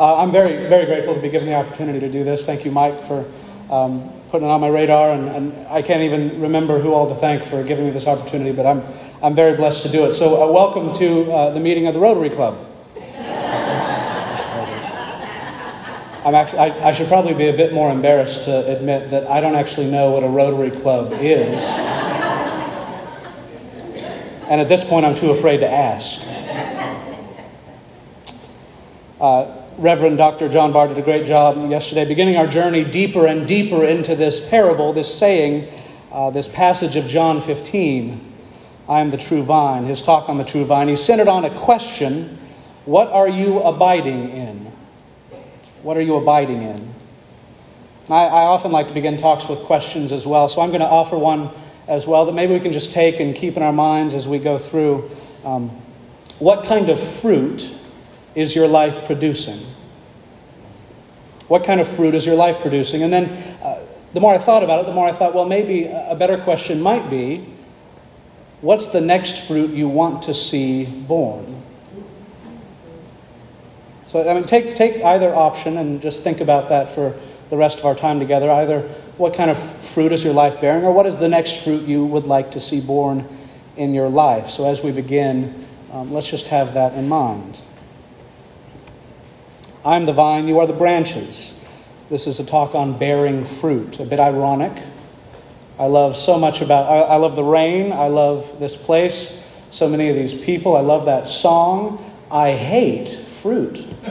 Uh, I'm very, very grateful to be given the opportunity to do this. Thank you, Mike, for um, putting it on my radar. And, and, I can't even remember who all to thank for giving me this opportunity, but I'm, I'm very blessed to do it. So, uh, welcome to uh, the meeting of the Rotary Club. I'm actually, I, I should probably be a bit more embarrassed to admit that I don't actually know what a Rotary Club is. and at this point, I'm too afraid to ask. Uh, Reverend Dr. John Barr did a great job yesterday, beginning our journey deeper and deeper into this parable, this saying, uh, this passage of John 15 I am the true vine, his talk on the true vine. He centered on a question What are you abiding in? What are you abiding in? I, I often like to begin talks with questions as well, so I'm going to offer one as well that maybe we can just take and keep in our minds as we go through. Um, what kind of fruit is your life producing? What kind of fruit is your life producing? And then uh, the more I thought about it, the more I thought, well, maybe a better question might be what's the next fruit you want to see born? So, I mean, take, take either option and just think about that for the rest of our time together. Either what kind of fruit is your life bearing, or what is the next fruit you would like to see born in your life? So, as we begin, um, let's just have that in mind. I'm the vine, you are the branches. This is a talk on bearing fruit, a bit ironic. I love so much about, I, I love the rain, I love this place, so many of these people, I love that song. I hate fruit.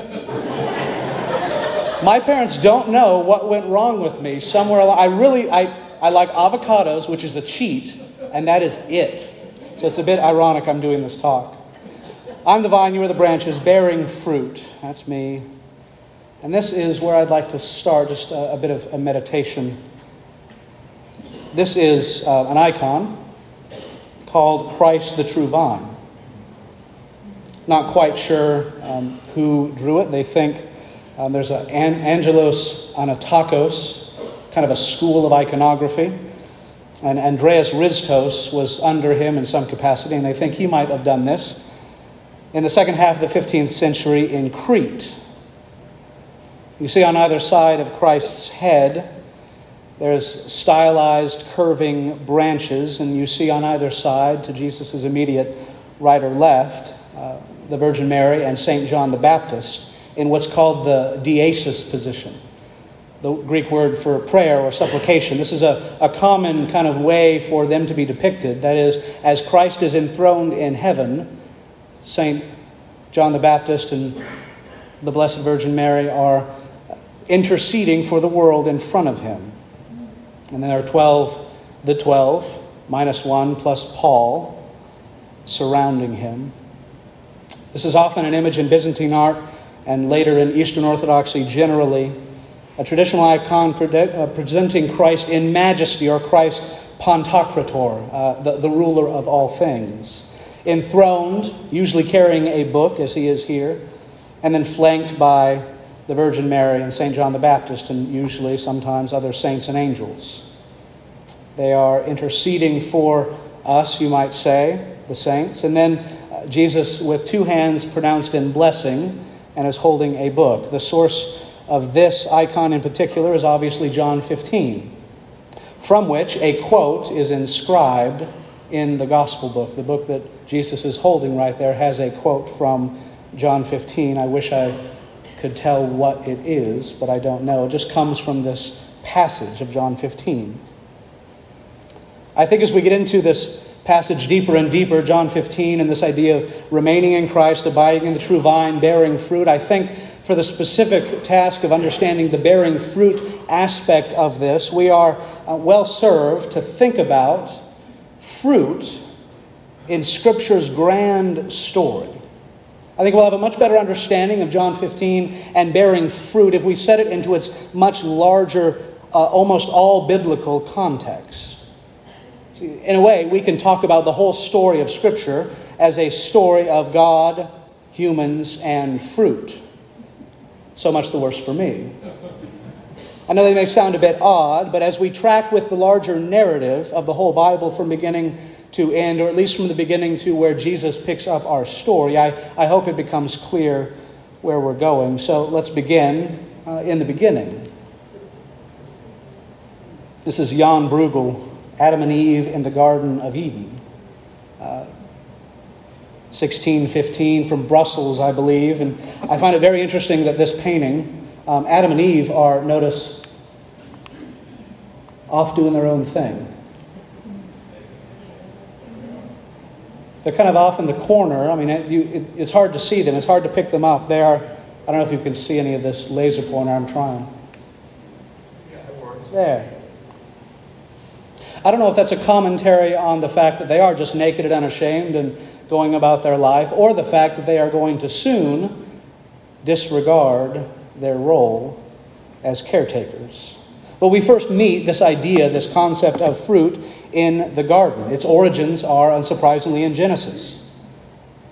My parents don't know what went wrong with me somewhere along. I really, I, I like avocados, which is a cheat, and that is it. So it's a bit ironic I'm doing this talk. I'm the vine, you are the branches, bearing fruit. That's me. And this is where I'd like to start, just a, a bit of a meditation. This is uh, an icon called Christ the True Vine. Not quite sure um, who drew it. They think um, there's an Angelos Akotantos, kind of a school of iconography. And Andreas Ritzos was under him in some capacity, and they think he might have done this in the second half of the 15th century in Crete. You see on either side of Christ's head, there's stylized, curving branches, and you see on either side, to Jesus' immediate right or left, uh, the Virgin Mary and St. John the Baptist in what's called the Deesis position, the Greek word for prayer or supplication. This is a, a common kind of way for them to be depicted. That is, as Christ is enthroned in heaven, St. John the Baptist and the Blessed Virgin Mary are interceding for the world in front of him. And there are 12, the 12, minus one, plus Paul surrounding him. This is often an image in Byzantine art and later in Eastern Orthodoxy generally, a traditional icon uh, presenting Christ in majesty or Christ Pantocrator, uh, the, the ruler of all things. Enthroned, usually carrying a book, as he is here, and then flanked by the Virgin Mary and St. John the Baptist, and usually sometimes other saints and angels. They are interceding for us, you might say, the saints. And then uh, Jesus, with two hands pronounced in blessing, and is holding a book. The source of this icon in particular is obviously John 15, from which a quote is inscribed in the Gospel book. The book that Jesus is holding right there has a quote from John 15. I wish I could tell what it is, but I don't know. It just comes from this passage of John 15. I think as we get into this passage deeper and deeper, John 15, and this idea of remaining in Christ, abiding in the true vine, bearing fruit, I think for the specific task of understanding the bearing fruit aspect of this, we are uh, well served to think about fruit in Scripture's grand story. I think we'll have a much better understanding of John 15 and bearing fruit if we set it into its much larger, uh, almost all biblical context. See, in a way, we can talk about the whole story of Scripture as a story of God, humans, and fruit. So much the worse for me. I know they may sound a bit odd, but as we track with the larger narrative of the whole Bible from beginning to end, or at least from the beginning to where Jesus picks up our story, I, I hope it becomes clear where we're going. So let's begin uh, in the beginning. This is Jan Bruegel, Adam and Eve in the Garden of Eden. Uh, 1615 from Brussels, I believe. And I find it very interesting that this painting, um, Adam and Eve are, notice, off doing their own thing. They're kind of off in the corner. I mean, it, you, it, it's hard to see them, it's hard to pick them up. They are, I don't know if you can see any of this laser pointer, I'm trying. There. I don't know if that's a commentary on the fact that they are just naked and unashamed and going about their life, or the fact that they are going to soon disregard their role as caretakers. But we first meet this idea, this concept of fruit in the garden. Its origins are, unsurprisingly, in Genesis.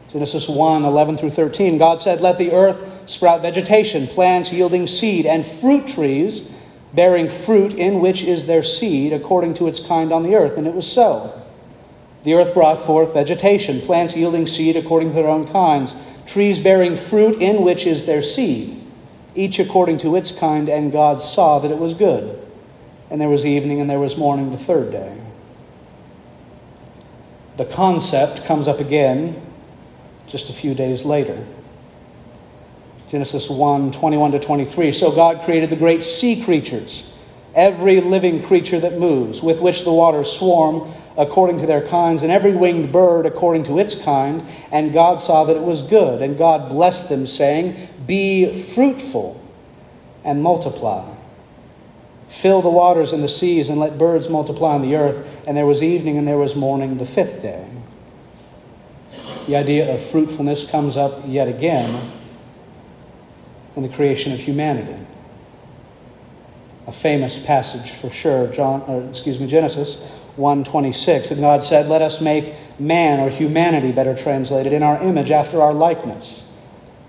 Genesis 1 11 through 13. God said, Let the earth sprout vegetation, plants yielding seed, and fruit trees bearing fruit in which is their seed, according to its kind on the earth. And it was so. The earth brought forth vegetation, plants yielding seed according to their own kinds, trees bearing fruit in which is their seed each according to its kind, and God saw that it was good. And there was evening and there was morning the third day. The concept comes up again just a few days later. Genesis 1 21 to 23. So God created the great sea creatures, every living creature that moves, with which the waters swarm according to their kinds, and every winged bird according to its kind. And God saw that it was good. And God blessed them, saying, be fruitful and multiply. Fill the waters and the seas, and let birds multiply on the earth. And there was evening and there was morning the fifth day. The idea of fruitfulness comes up yet again in the creation of humanity. A famous passage for sure, John, or excuse me, Genesis 1:26. And God said, "Let us make man or humanity, better translated, in our image after our likeness."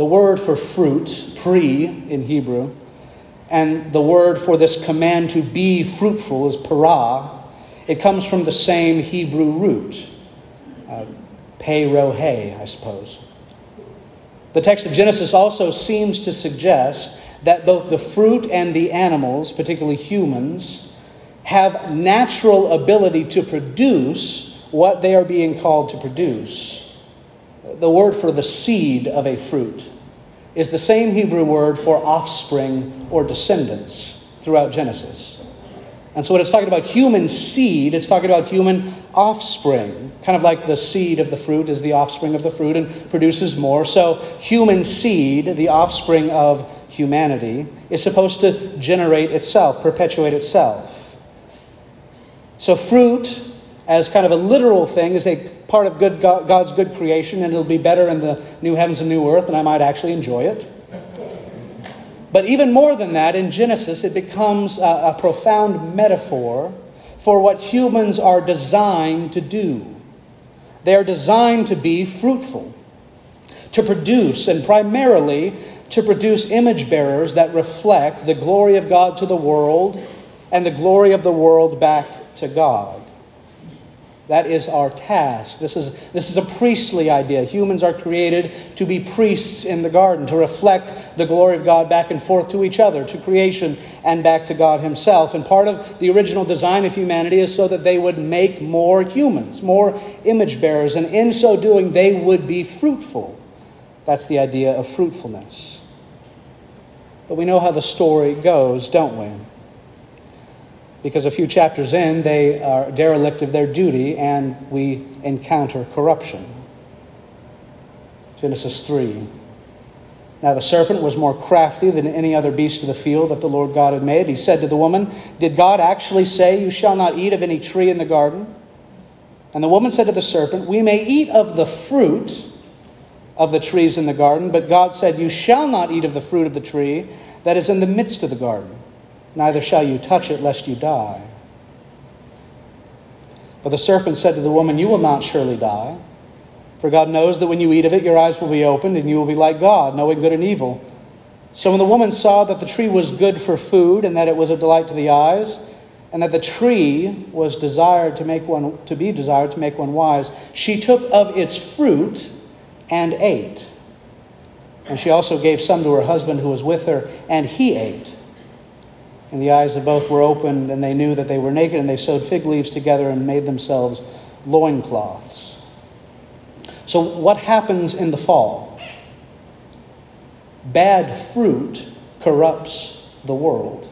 The word for fruit, pri in Hebrew, and the word for this command to be fruitful is para. It comes from the same Hebrew root, uh, rohe, I suppose. The text of Genesis also seems to suggest that both the fruit and the animals, particularly humans, have natural ability to produce what they are being called to produce the word for the seed of a fruit is the same Hebrew word for offspring or descendants throughout Genesis. And so when it's talking about human seed, it's talking about human offspring, kind of like the seed of the fruit is the offspring of the fruit and produces more. So human seed, the offspring of humanity, is supposed to generate itself, perpetuate itself. So fruit, as kind of a literal thing, as a part of good God's good creation, and it'll be better in the new heavens and new earth, and I might actually enjoy it. But even more than that, in Genesis, it becomes a, a profound metaphor for what humans are designed to do. They are designed to be fruitful, to produce, and primarily to produce image bearers that reflect the glory of God to the world and the glory of the world back to God. That is our task. This is, this is a priestly idea. Humans are created to be priests in the garden, to reflect the glory of God back and forth to each other, to creation, and back to God Himself. And part of the original design of humanity is so that they would make more humans, more image bearers, and in so doing, they would be fruitful. That's the idea of fruitfulness. But we know how the story goes, don't we? Because a few chapters in, they are derelict of their duty and we encounter corruption. Genesis 3. Now the serpent was more crafty than any other beast of the field that the Lord God had made. He said to the woman, Did God actually say, You shall not eat of any tree in the garden? And the woman said to the serpent, We may eat of the fruit of the trees in the garden, but God said, You shall not eat of the fruit of the tree that is in the midst of the garden, neither shall you touch it, lest you die. But the serpent said to the woman, You will not surely die. For God knows that when you eat of it, your eyes will be opened, and you will be like God, knowing good and evil. So when the woman saw that the tree was good for food, and that it was a delight to the eyes, and that the tree was desired to make one to be desired to make one wise, she took of its fruit and ate. And she also gave some to her husband who was with her, and he ate. And the eyes of both were opened, and they knew that they were naked, and they sewed fig leaves together and made themselves loincloths. So, what happens in the fall? Bad fruit corrupts the world.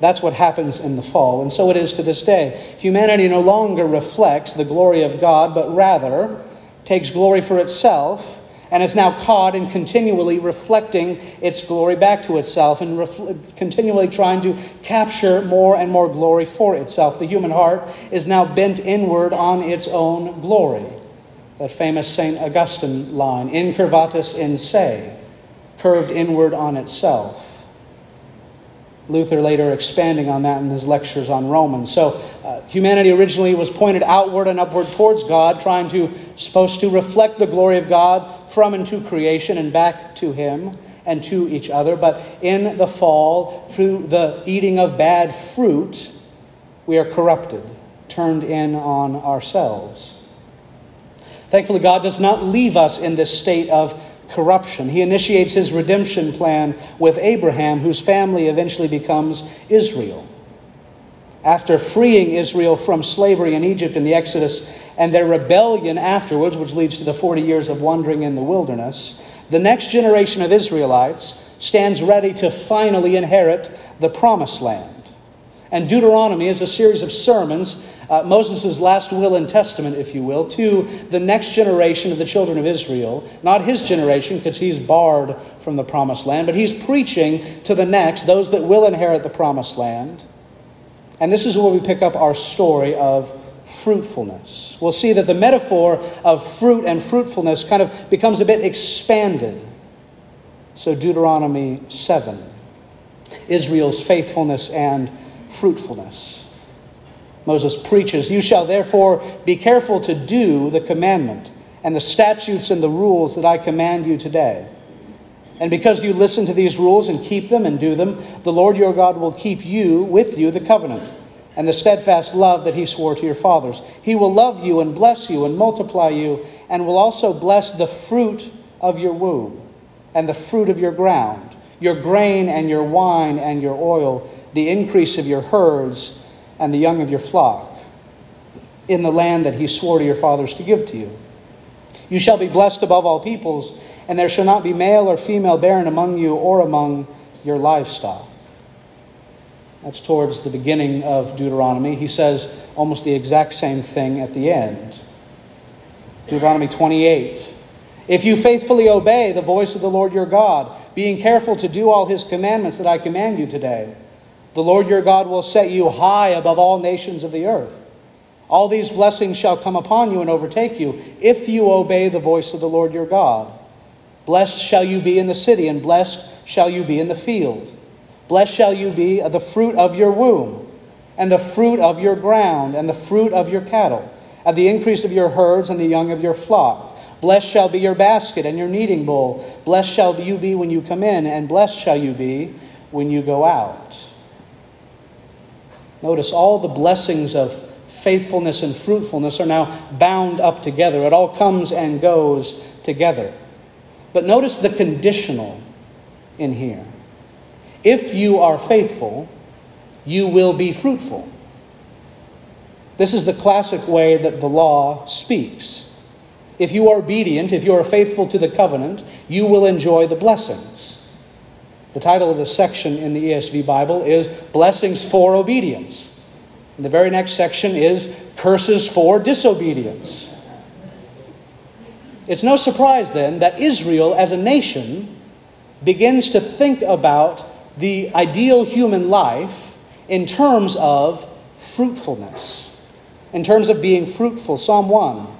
That's what happens in the fall. And so it is to this day. Humanity no longer reflects the glory of God, but rather takes glory for itself and is now caught in continually reflecting its glory back to itself and ref- continually trying to capture more and more glory for itself. The human heart is now bent inward on its own glory that famous St. Augustine line, incurvatus in se, curved inward on itself. Luther later expanding on that in his lectures on Romans. So, uh, humanity originally was pointed outward and upward towards God, trying to, supposed to reflect the glory of God from and to creation and back to Him and to each other. But in the fall, through the eating of bad fruit, we are corrupted, turned in on ourselves. Thankfully, God does not leave us in this state of corruption. He initiates his redemption plan with Abraham, whose family eventually becomes Israel. After freeing Israel from slavery in Egypt in the Exodus and their rebellion afterwards, which leads to the 40 years of wandering in the wilderness, the next generation of Israelites stands ready to finally inherit the promised land. And Deuteronomy is a series of sermons uh, Moses' last will and testament, if you will, to the next generation of the children of Israel. Not his generation, because he's barred from the promised land, but he's preaching to the next, those that will inherit the promised land. And this is where we pick up our story of fruitfulness. We'll see that the metaphor of fruit and fruitfulness kind of becomes a bit expanded. So, Deuteronomy 7, Israel's faithfulness and fruitfulness. Moses preaches, You shall therefore be careful to do the commandment and the statutes and the rules that I command you today. And because you listen to these rules and keep them and do them, the Lord your God will keep you with you the covenant and the steadfast love that he swore to your fathers. He will love you and bless you and multiply you, and will also bless the fruit of your womb and the fruit of your ground, your grain and your wine and your oil, the increase of your herds and the young of your flock in the land that he swore to your fathers to give to you. You shall be blessed above all peoples, and there shall not be male or female barren among you or among your livestock. That's towards the beginning of Deuteronomy. He says almost the exact same thing at the end. Deuteronomy 28. If you faithfully obey the voice of the Lord your God, being careful to do all his commandments that I command you today, the Lord your God will set you high above all nations of the earth. All these blessings shall come upon you and overtake you if you obey the voice of the Lord your God. Blessed shall you be in the city, and blessed shall you be in the field. Blessed shall you be of the fruit of your womb, and the fruit of your ground, and the fruit of your cattle, and the increase of your herds, and the young of your flock. Blessed shall be your basket and your kneading bowl. Blessed shall you be when you come in, and blessed shall you be when you go out. Notice all the blessings of faithfulness and fruitfulness are now bound up together. It all comes and goes together. But notice the conditional in here. If you are faithful, you will be fruitful. This is the classic way that the law speaks. If you are obedient, if you are faithful to the covenant, you will enjoy the blessings. The title of this section in the ESV Bible is Blessings for Obedience. And the very next section is Curses for Disobedience. It's no surprise then that Israel as a nation begins to think about the ideal human life in terms of fruitfulness, in terms of being fruitful. Psalm 1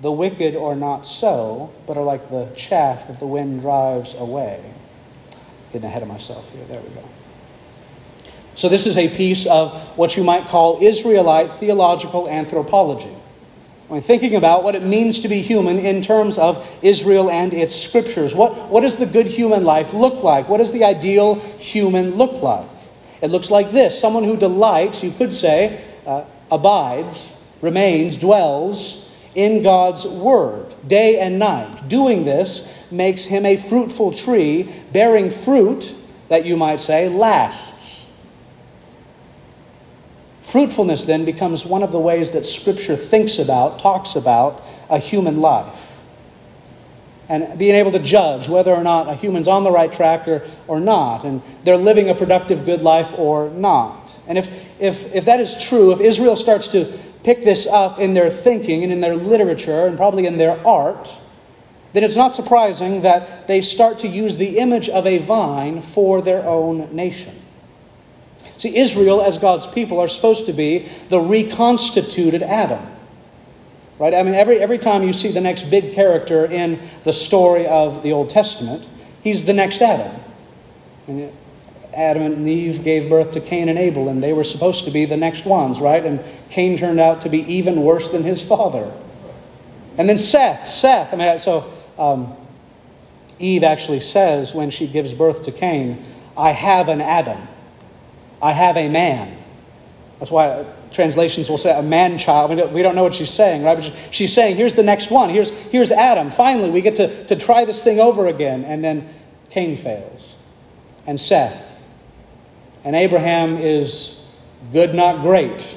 The wicked are not so, but are like the chaff that the wind drives away. Getting ahead of myself here. There we go. So, this is a piece of what you might call Israelite theological anthropology. Mean, thinking about what it means to be human in terms of Israel and its scriptures. What, what does the good human life look like? What does the ideal human look like? It looks like this someone who delights, you could say, uh, abides, remains, dwells in God's Word day and night. Doing this makes him a fruitful tree, bearing fruit that you might say lasts. Fruitfulness then becomes one of the ways that Scripture thinks about, talks about a human life. And being able to judge whether or not a human's on the right track or, or not, and they're living a productive, good life or not. And if, if, if that is true, if Israel starts to pick this up in their thinking and in their literature and probably in their art, then it's not surprising that they start to use the image of a vine for their own nation. See, Israel, as God's people, are supposed to be the reconstituted Adam. Right? I mean, every, every time you see the next big character in the story of the Old Testament, he's the next Adam. Adam and Eve gave birth to Cain and Abel, and they were supposed to be the next ones, right? And Cain turned out to be even worse than his father. And then Seth, Seth, I mean, so um, Eve actually says when she gives birth to Cain, I have an Adam, I have a man. That's why translations will say a man child. We don't know what she's saying, right? But she's saying, here's the next one. Here's, here's Adam. Finally, we get to, to try this thing over again. And then Cain fails. And Seth. And Abraham is good, not great.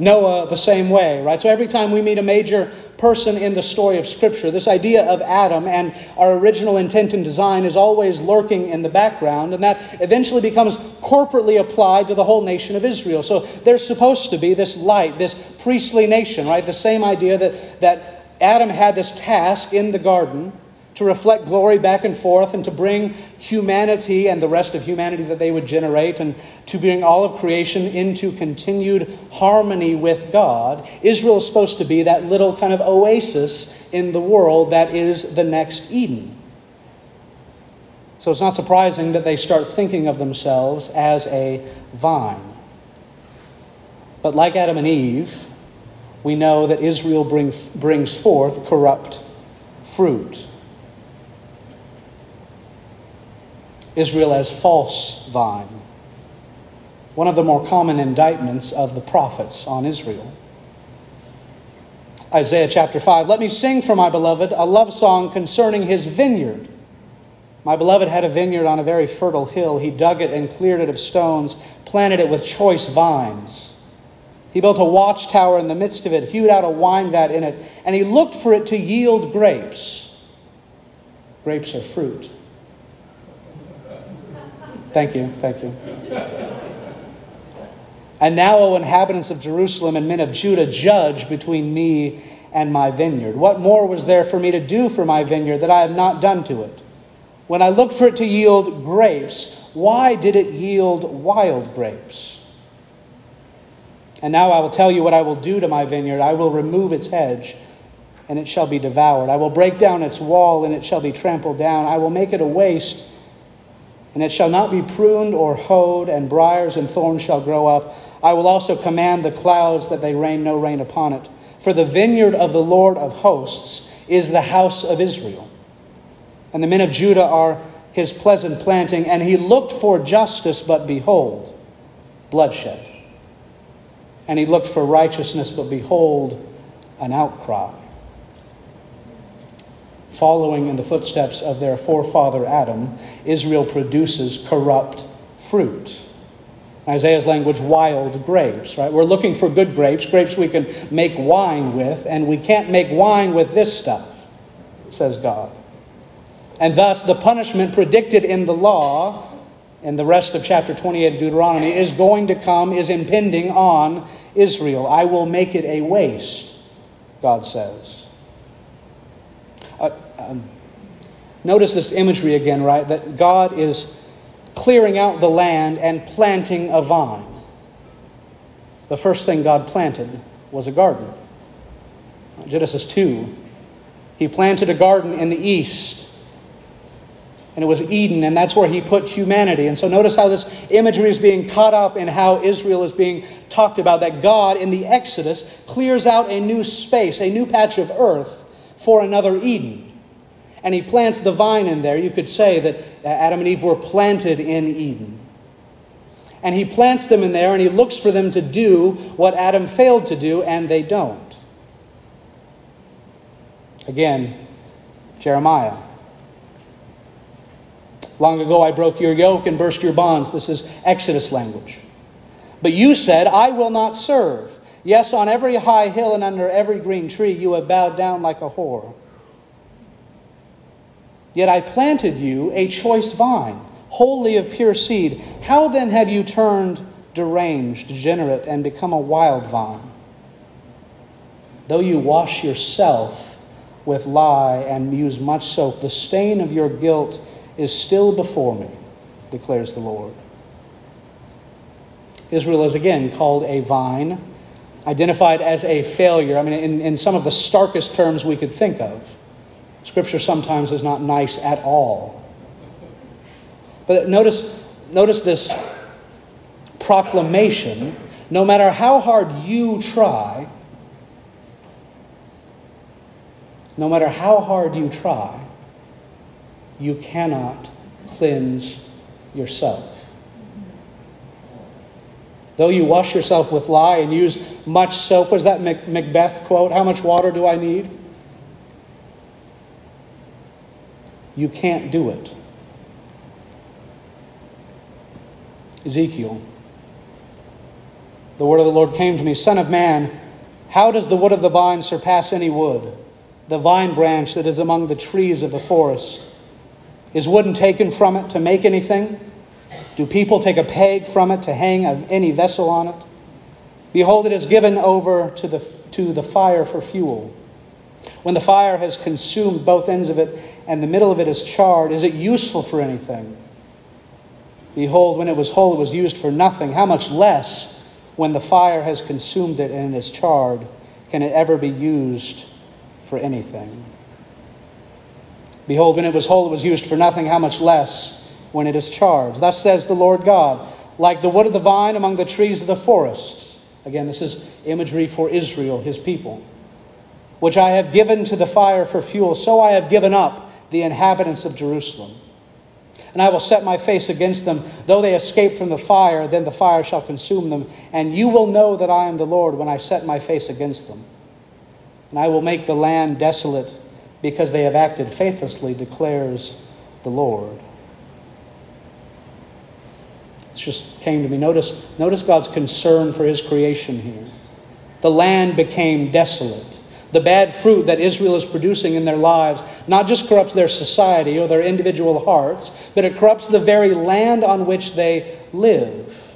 Noah, the same way, right? So every time we meet a major person in the story of Scripture, this idea of Adam and our original intent and design is always lurking in the background, and that eventually becomes corporately applied to the whole nation of Israel. So there's supposed to be this light, this priestly nation, right? The same idea that, that Adam had this task in the garden to reflect glory back and forth and to bring humanity and the rest of humanity that they would generate and to bring all of creation into continued harmony with God. Israel is supposed to be that little kind of oasis in the world that is the next Eden. So it's not surprising that they start thinking of themselves as a vine. But like Adam and Eve, we know that Israel bring, brings forth corrupt fruit. Israel as false vine, one of the more common indictments of the prophets on Israel. Isaiah chapter 5 Let me sing for my beloved a love song concerning his vineyard. My beloved had a vineyard on a very fertile hill. He dug it and cleared it of stones, planted it with choice vines. He built a watchtower in the midst of it, hewed out a wine vat in it, and he looked for it to yield grapes. Grapes are fruit. Thank you, thank you. And now, O inhabitants of Jerusalem and men of Judah, judge between me and my vineyard. What more was there for me to do for my vineyard that I have not done to it? When I looked for it to yield grapes, why did it yield wild grapes? And now I will tell you what I will do to my vineyard. I will remove its hedge, and it shall be devoured. I will break down its wall, and it shall be trampled down. I will make it a waste and it shall not be pruned or hoed, and briers and thorns shall grow up. I will also command the clouds that they rain no rain upon it. For the vineyard of the Lord of hosts is the house of Israel. And the men of Judah are his pleasant planting, and he looked for justice, but behold, bloodshed. And he looked for righteousness, but behold, an outcry following in the footsteps of their forefather Adam, Israel produces corrupt fruit. Isaiah's language, wild grapes, right? We're looking for good grapes, grapes we can make wine with, and we can't make wine with this stuff, says God. And thus, the punishment predicted in the law, and the rest of chapter 28 of Deuteronomy, is going to come, is impending on Israel. I will make it a waste, God says. Um, notice this imagery again, right? That God is clearing out the land and planting a vine. The first thing God planted was a garden. Genesis 2. He planted a garden in the east and it was Eden, and that's where he put humanity. And so notice how this imagery is being caught up in how Israel is being talked about. That God, in the Exodus, clears out a new space, a new patch of earth for another Eden. And he plants the vine in there. You could say that Adam and Eve were planted in Eden. And he plants them in there, and he looks for them to do what Adam failed to do, and they don't. Again, Jeremiah. Long ago I broke your yoke and burst your bonds. This is Exodus language. But you said, I will not serve. Yes, on every high hill and under every green tree you have bowed down like a whore. Yet I planted you a choice vine, wholly of pure seed. How then have you turned deranged, degenerate, and become a wild vine? Though you wash yourself with lye and use much soap, the stain of your guilt is still before me, declares the Lord. Israel is again called a vine, identified as a failure. I mean, in, in some of the starkest terms we could think of. Scripture sometimes is not nice at all. But notice, notice this proclamation no matter how hard you try, no matter how hard you try, you cannot cleanse yourself. Though you wash yourself with lye and use much soap, was that Macbeth quote? How much water do I need? You can't do it. Ezekiel. The word of the Lord came to me Son of man, how does the wood of the vine surpass any wood? The vine branch that is among the trees of the forest. Is wooden taken from it to make anything? Do people take a peg from it to hang any vessel on it? Behold, it is given over to the, to the fire for fuel. When the fire has consumed both ends of it and the middle of it is charred, is it useful for anything? Behold, when it was whole, it was used for nothing. How much less, when the fire has consumed it and it is charred, can it ever be used for anything? Behold, when it was whole, it was used for nothing. How much less when it is charred? Thus says the Lord God, like the wood of the vine among the trees of the forests. Again, this is imagery for Israel, his people. Which I have given to the fire for fuel, so I have given up the inhabitants of Jerusalem. And I will set my face against them. Though they escape from the fire, then the fire shall consume them. And you will know that I am the Lord when I set my face against them. And I will make the land desolate because they have acted faithlessly, declares the Lord. It just came to me. Notice, notice God's concern for his creation here. The land became desolate. The bad fruit that Israel is producing in their lives not just corrupts their society or their individual hearts, but it corrupts the very land on which they live.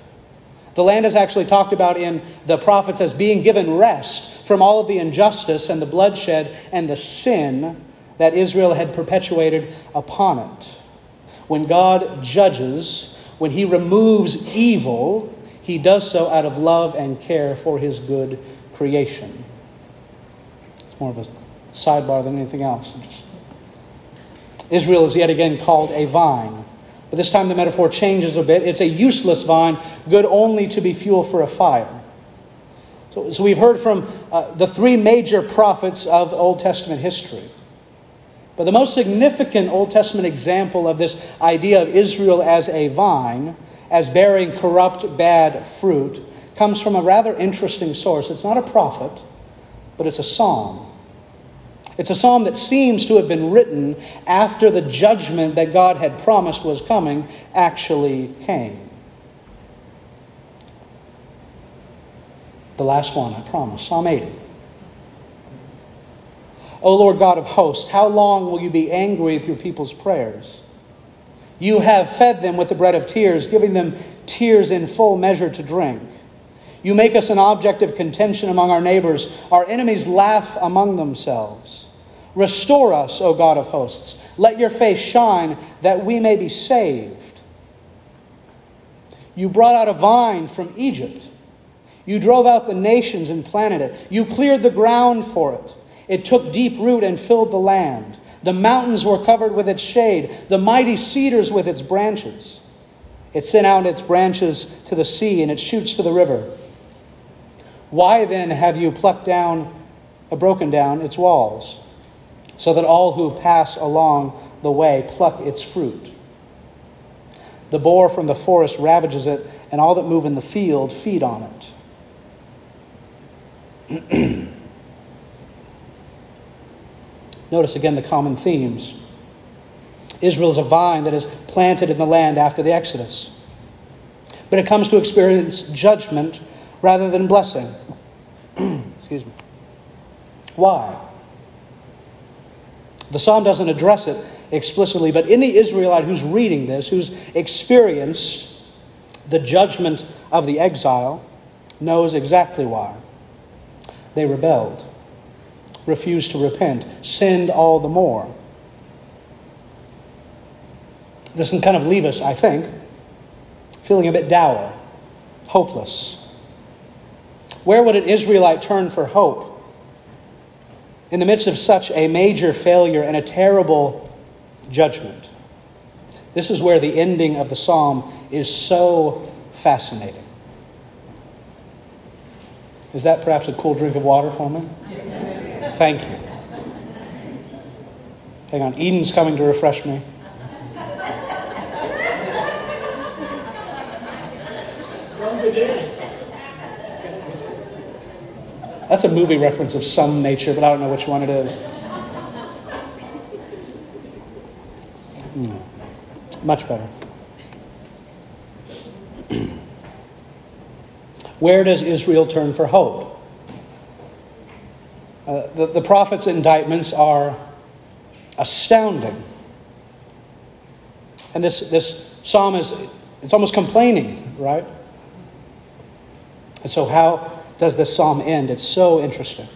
The land is actually talked about in the prophets as being given rest from all of the injustice and the bloodshed and the sin that Israel had perpetuated upon it. When God judges, when He removes evil, He does so out of love and care for His good creation. More of a sidebar than anything else. Israel is yet again called a vine. But this time the metaphor changes a bit. It's a useless vine, good only to be fuel for a fire. So, so we've heard from uh, the three major prophets of Old Testament history. But the most significant Old Testament example of this idea of Israel as a vine, as bearing corrupt, bad fruit, comes from a rather interesting source. It's not a prophet, but it's a psalm. It's a psalm that seems to have been written after the judgment that God had promised was coming actually came. The last one, I promise, Psalm 80. O Lord God of hosts, how long will you be angry with your people's prayers? You have fed them with the bread of tears, giving them tears in full measure to drink. You make us an object of contention among our neighbors. Our enemies laugh among themselves. Restore us, O God of hosts. Let your face shine that we may be saved. You brought out a vine from Egypt. You drove out the nations and planted it. You cleared the ground for it. It took deep root and filled the land. The mountains were covered with its shade, the mighty cedars with its branches. It sent out its branches to the sea and its shoots to the river. Why then have you plucked down, uh, broken down its walls, so that all who pass along the way pluck its fruit? The boar from the forest ravages it, and all that move in the field feed on it. Notice again the common themes. Israel is a vine that is planted in the land after the Exodus. But it comes to experience judgment rather than blessing. Excuse me. Why? The psalm doesn't address it explicitly, but any Israelite who's reading this, who's experienced the judgment of the exile, knows exactly why. They rebelled refused to repent, sinned all the more. This can kind of leave us, I think, feeling a bit dour, hopeless. Where would an Israelite turn for hope in the midst of such a major failure and a terrible judgment? This is where the ending of the psalm is so fascinating. Is that perhaps a cool drink of water for me? Thank you. Hang on, Eden's coming to refresh me. That's a movie reference of some nature, but I don't know which one it is. Hmm. Much better. Where does Israel turn for hope? Uh, the, the prophet's indictments are astounding. And this, this psalm is, it's almost complaining, right? And so, how does this psalm end? It's so interesting.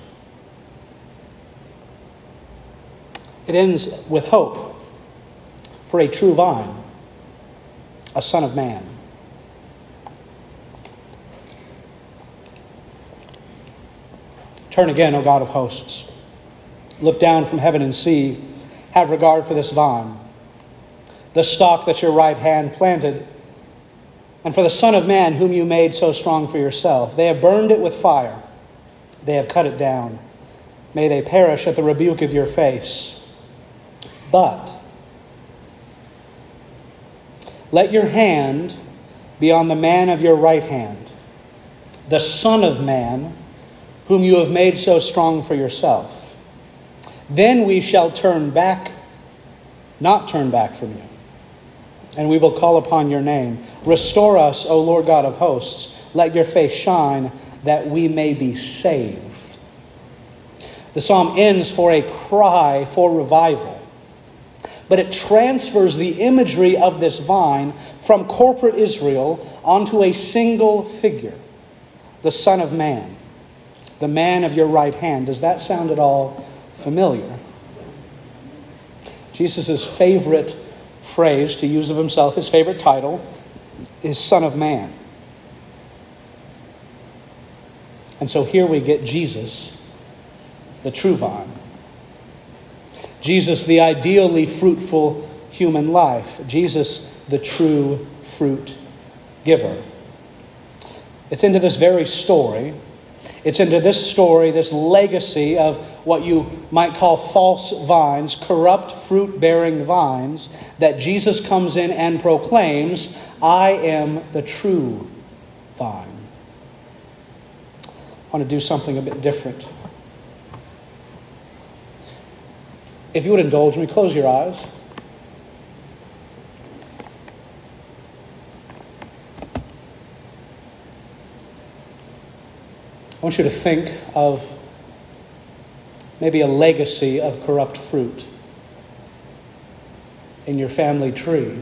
It ends with hope for a true vine, a son of man. Turn again, O God of hosts. Look down from heaven and see. Have regard for this vine, the stock that your right hand planted, and for the Son of Man whom you made so strong for yourself. They have burned it with fire, they have cut it down. May they perish at the rebuke of your face. But let your hand be on the man of your right hand, the Son of Man whom you have made so strong for yourself. Then we shall turn back, not turn back from you, and we will call upon your name. Restore us, O Lord God of hosts. Let your face shine that we may be saved. The psalm ends for a cry for revival but it transfers the imagery of this vine from corporate Israel onto a single figure, the Son of Man the man of your right hand. Does that sound at all familiar? Jesus' favorite phrase to use of himself, his favorite title, is Son of Man. And so here we get Jesus, the true vine. Jesus, the ideally fruitful human life. Jesus, the true fruit giver. It's into this very story it's into this story, this legacy of what you might call false vines, corrupt fruit bearing vines, that Jesus comes in and proclaims, I am the true vine. I want to do something a bit different. If you would indulge me, close your eyes. I want you to think of maybe a legacy of corrupt fruit in your family tree.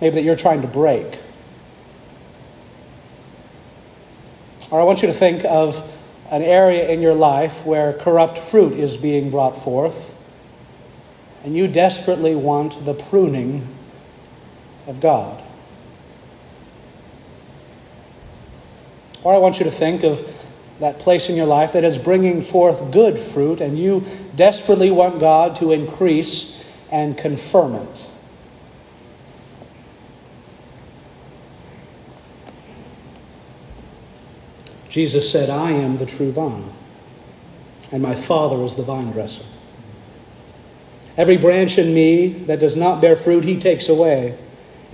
Maybe that you're trying to break. Or I want you to think of an area in your life where corrupt fruit is being brought forth, and you desperately want the pruning of God. Or I want you to think of that place in your life that is bringing forth good fruit, and you desperately want God to increase and confirm it. Jesus said, I am the true vine, and my Father is the vine dresser. Every branch in me that does not bear fruit, he takes away,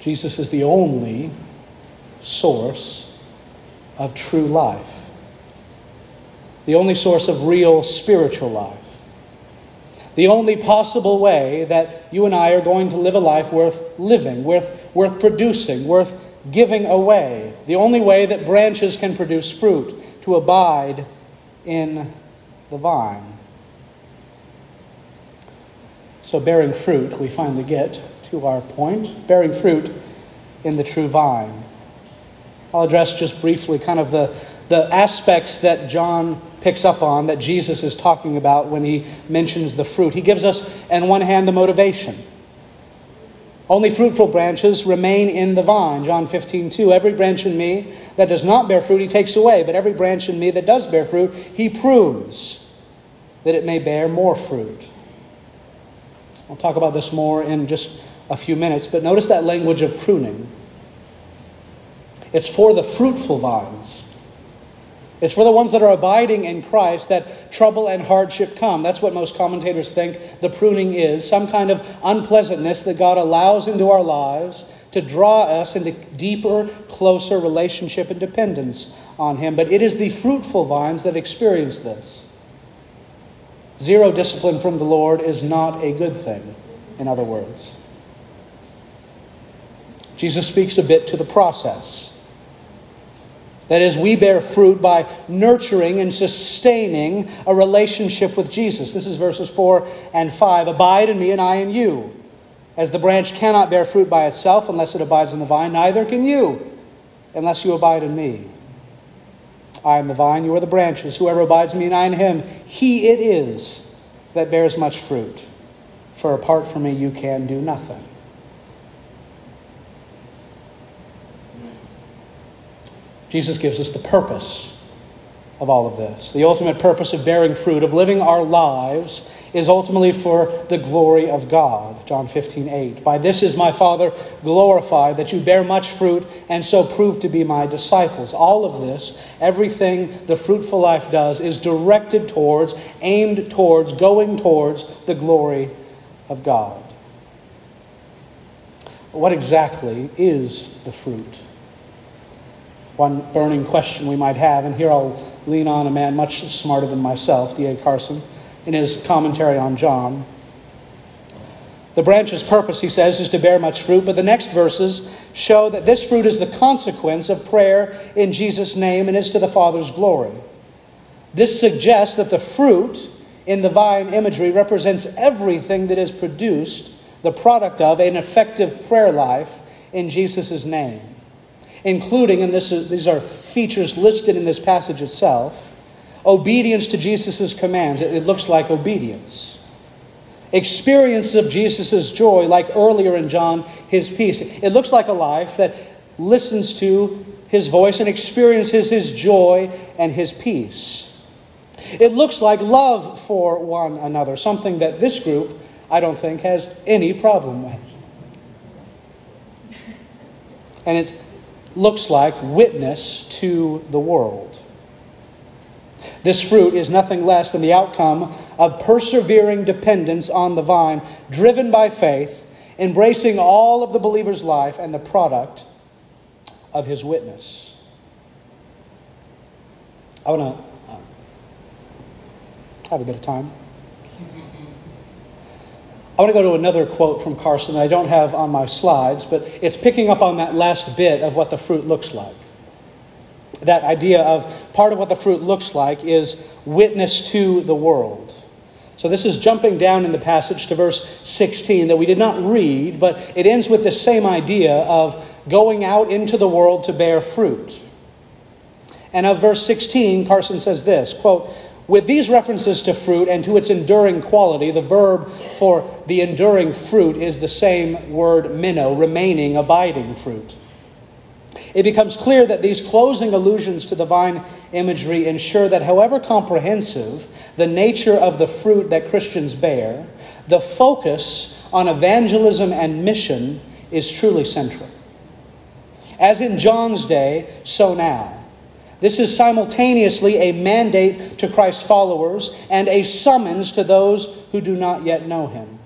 Jesus is the only source of true life, the only source of real spiritual life, the only possible way that you and I are going to live a life worth living, worth, worth producing, worth giving away, the only way that branches can produce fruit, to abide in the vine. So, bearing fruit, we finally get to our point bearing fruit in the true vine. I'll address just briefly kind of the, the aspects that John picks up on that Jesus is talking about when he mentions the fruit. He gives us, on one hand, the motivation. Only fruitful branches remain in the vine. John 15, 2. Every branch in me that does not bear fruit, he takes away. But every branch in me that does bear fruit, he prunes, that it may bear more fruit. I'll talk about this more in just a few minutes, but notice that language of pruning. It's for the fruitful vines. It's for the ones that are abiding in Christ that trouble and hardship come. That's what most commentators think the pruning is some kind of unpleasantness that God allows into our lives to draw us into deeper, closer relationship and dependence on Him. But it is the fruitful vines that experience this. Zero discipline from the Lord is not a good thing, in other words. Jesus speaks a bit to the process. That is, we bear fruit by nurturing and sustaining a relationship with Jesus. This is verses 4 and 5. Abide in me, and I in you. As the branch cannot bear fruit by itself unless it abides in the vine, neither can you unless you abide in me. I am the vine, you are the branches. Whoever abides in me and I in him, he it is that bears much fruit. For apart from me, you can do nothing. Jesus gives us the purpose of all of this. The ultimate purpose of bearing fruit, of living our lives, is ultimately for the glory of God. John 15, 8. By this is my Father glorified, that you bear much fruit and so prove to be my disciples. All of this, everything the fruitful life does, is directed towards, aimed towards, going towards the glory of God. What exactly is the fruit? One burning question we might have. And here I'll lean on a man much smarter than myself, D.A. Carson, in his commentary on John. The branch's purpose, he says, is to bear much fruit, but the next verses show that this fruit is the consequence of prayer in Jesus' name and is to the Father's glory. This suggests that the fruit in the vine imagery represents everything that is produced, the product of an effective prayer life in Jesus' name, including, and is, these are features listed in this passage itself, obedience to Jesus' commands. It, it looks like obedience experience of Jesus' joy, like earlier in John, his peace. It looks like a life that listens to his voice and experiences his joy and his peace. It looks like love for one another, something that this group, I don't think, has any problem with. And it looks like witness to the world. This fruit is nothing less than the outcome of persevering dependence on the vine, driven by faith, embracing all of the believer's life and the product of his witness. I want to uh, have a bit of time. I want to go to another quote from Carson that I don't have on my slides, but it's picking up on that last bit of what the fruit looks like that idea of part of what the fruit looks like is witness to the world. So this is jumping down in the passage to verse 16 that we did not read, but it ends with the same idea of going out into the world to bear fruit. And of verse 16, Carson says this quote, with these references to fruit and to its enduring quality, the verb for the enduring fruit is the same word meno, remaining, abiding fruit. It becomes clear that these closing allusions to divine imagery ensure that, however comprehensive the nature of the fruit that Christians bear, the focus on evangelism and mission is truly central. As in John's day, so now. This is simultaneously a mandate to Christ's followers and a summons to those who do not yet know him.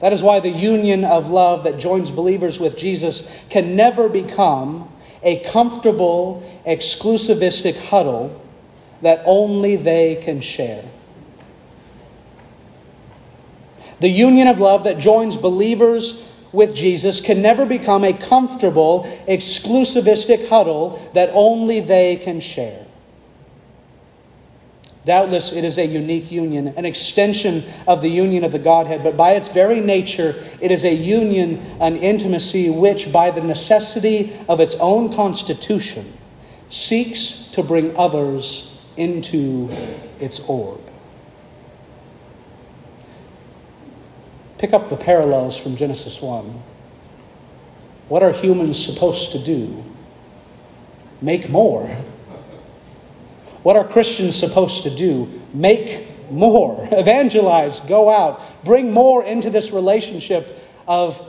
That is why the union of love that joins believers with Jesus can never become a comfortable, exclusivistic huddle that only they can share. The union of love that joins believers with Jesus can never become a comfortable, exclusivistic huddle that only they can share. Doubtless, it is a unique union, an extension of the union of the Godhead, but by its very nature, it is a union, an intimacy which, by the necessity of its own constitution, seeks to bring others into its orb. Pick up the parallels from Genesis 1. What are humans supposed to do? Make more. What are Christians supposed to do? Make more, evangelize, go out, bring more into this relationship of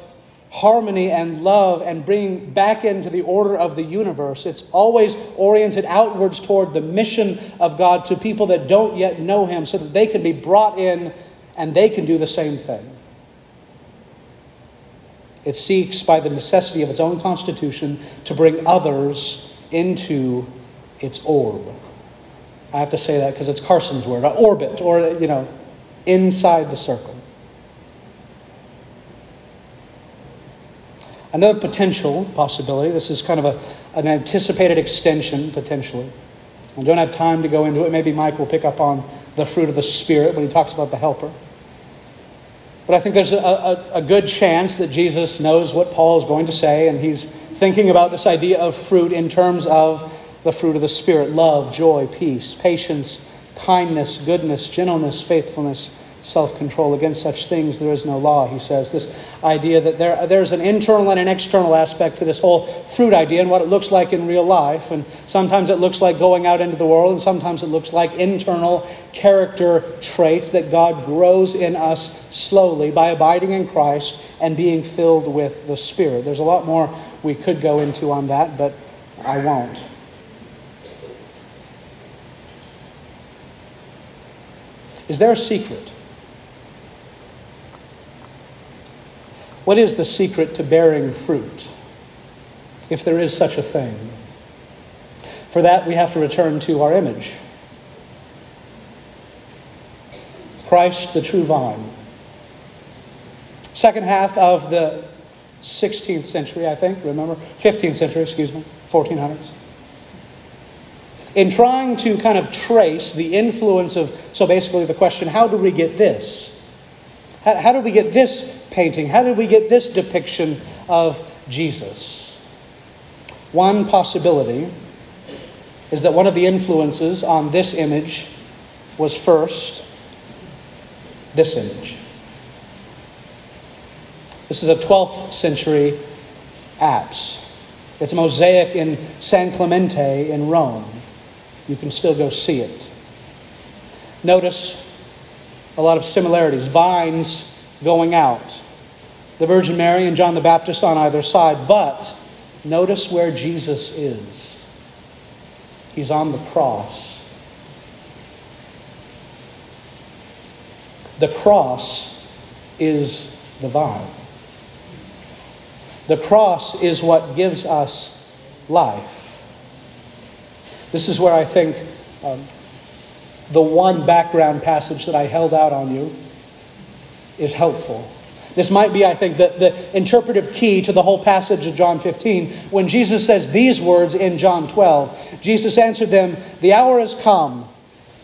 harmony and love and bring back into the order of the universe. It's always oriented outwards toward the mission of God to people that don't yet know Him so that they can be brought in and they can do the same thing. It seeks, by the necessity of its own constitution, to bring others into its orb. I have to say that because it's Carson's word, orbit, or, you know, inside the circle. Another potential possibility, this is kind of a, an anticipated extension, potentially. I don't have time to go into it. Maybe Mike will pick up on the fruit of the Spirit when he talks about the helper. But I think there's a, a, a good chance that Jesus knows what Paul is going to say, and he's thinking about this idea of fruit in terms of the fruit of the Spirit love, joy, peace, patience, kindness, goodness, gentleness, faithfulness, self control. Against such things there is no law, he says. This idea that there, there's an internal and an external aspect to this whole fruit idea and what it looks like in real life. And sometimes it looks like going out into the world, and sometimes it looks like internal character traits that God grows in us slowly by abiding in Christ and being filled with the Spirit. There's a lot more we could go into on that, but I won't. Is there a secret? What is the secret to bearing fruit, if there is such a thing? For that, we have to return to our image Christ, the true vine. Second half of the 16th century, I think, remember? 15th century, excuse me, 1400s. In trying to kind of trace the influence of, so basically the question, how do we get this? How, how did we get this painting? How did we get this depiction of Jesus? One possibility is that one of the influences on this image was first this image. This is a 12th century apse. It's a mosaic in San Clemente in Rome. You can still go see it. Notice a lot of similarities vines going out, the Virgin Mary and John the Baptist on either side, but notice where Jesus is. He's on the cross. The cross is the vine. The cross is what gives us life. This is where I think um, the one background passage that I held out on you is helpful. This might be, I think, the, the interpretive key to the whole passage of John 15. When Jesus says these words in John 12, Jesus answered them, The hour has come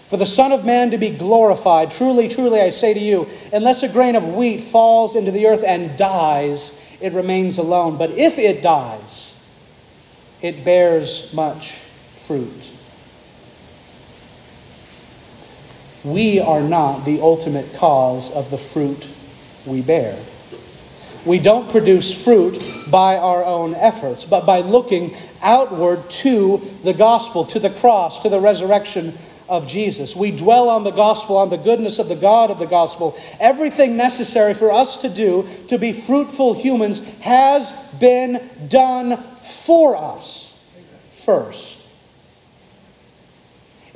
for the Son of Man to be glorified. Truly, truly, I say to you, unless a grain of wheat falls into the earth and dies, it remains alone. But if it dies, it bears much fruit. We are not the ultimate cause of the fruit we bear. We don't produce fruit by our own efforts, but by looking outward to the gospel, to the cross, to the resurrection of Jesus. We dwell on the gospel, on the goodness of the God of the gospel. Everything necessary for us to do to be fruitful humans has been done for us first.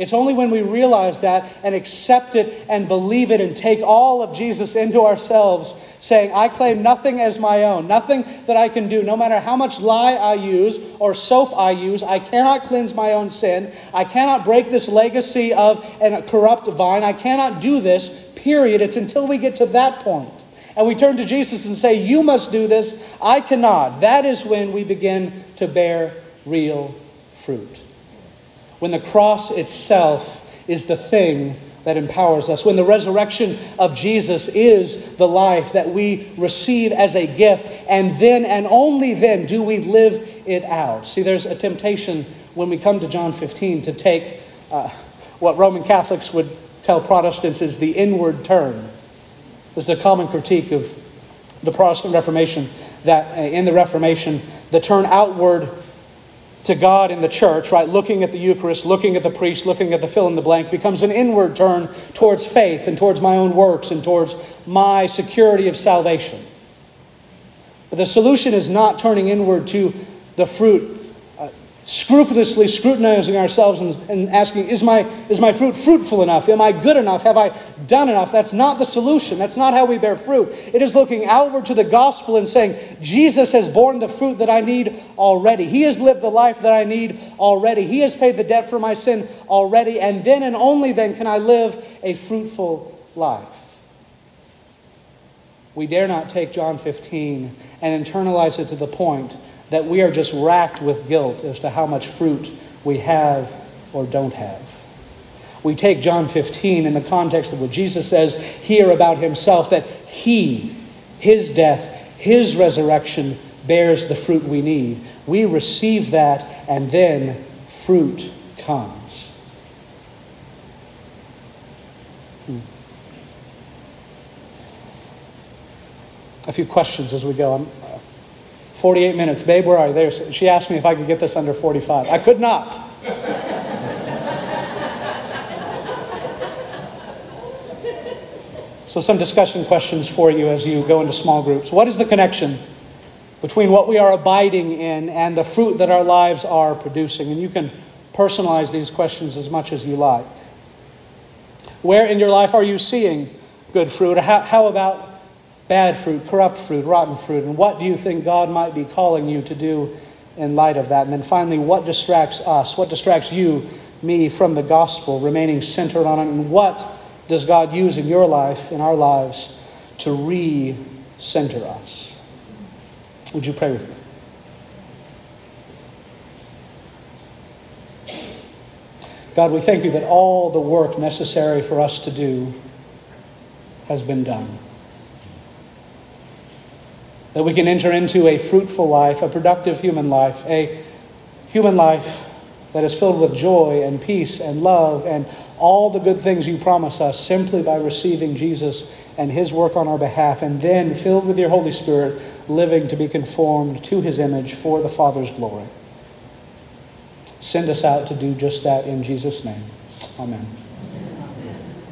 It's only when we realize that and accept it and believe it and take all of Jesus into ourselves, saying, I claim nothing as my own, nothing that I can do, no matter how much lye I use or soap I use, I cannot cleanse my own sin. I cannot break this legacy of a corrupt vine. I cannot do this, period. It's until we get to that point and we turn to Jesus and say, You must do this, I cannot. That is when we begin to bear real fruit when the cross itself is the thing that empowers us, when the resurrection of Jesus is the life that we receive as a gift, and then and only then do we live it out. See, there's a temptation when we come to John 15 to take uh, what Roman Catholics would tell Protestants is the inward turn. This is a common critique of the Protestant Reformation that uh, in the Reformation, the turn outward to God in the church, right, looking at the Eucharist, looking at the priest, looking at the fill in the blank, becomes an inward turn towards faith and towards my own works and towards my security of salvation. But the solution is not turning inward to the fruit scrupulously scrutinizing ourselves and, and, asking, is my, is my fruit fruitful enough? Am I good enough? Have I done enough? That's not the solution. That's not how we bear fruit. It is looking outward to the gospel and saying, Jesus has borne the fruit that I need already. He has lived the life that I need already. He has paid the debt for my sin already. And then and only then can I live a fruitful life. We dare not take John 15 and internalize it to the point that we are just racked with guilt as to how much fruit we have or don't have. We take John 15 in the context of what Jesus says here about himself that he, his death, his resurrection bears the fruit we need. We receive that, and then fruit comes. Hmm. A few questions as we go. I'm, 48 minutes. Babe, where are you? There. She asked me if I could get this under 45. I could not. so, some discussion questions for you as you go into small groups. What is the connection between what we are abiding in and the fruit that our lives are producing? And you can personalize these questions as much as you like. Where in your life are you seeing good fruit? How, how about bad fruit, corrupt fruit, rotten fruit? And what do you think God might be calling you to do in light of that? And then finally, what distracts us? What distracts you, me, from the gospel, remaining centered on it? And what does God use in your life, in our lives, to re center us? Would you pray with me? God, we thank you that all the work necessary for us to do has been done. That we can enter into a fruitful life, a productive human life, a human life that is filled with joy and peace and love and all the good things you promise us simply by receiving Jesus and his work on our behalf, and then filled with your Holy Spirit, living to be conformed to his image for the Father's glory. Send us out to do just that in Jesus' name. Amen.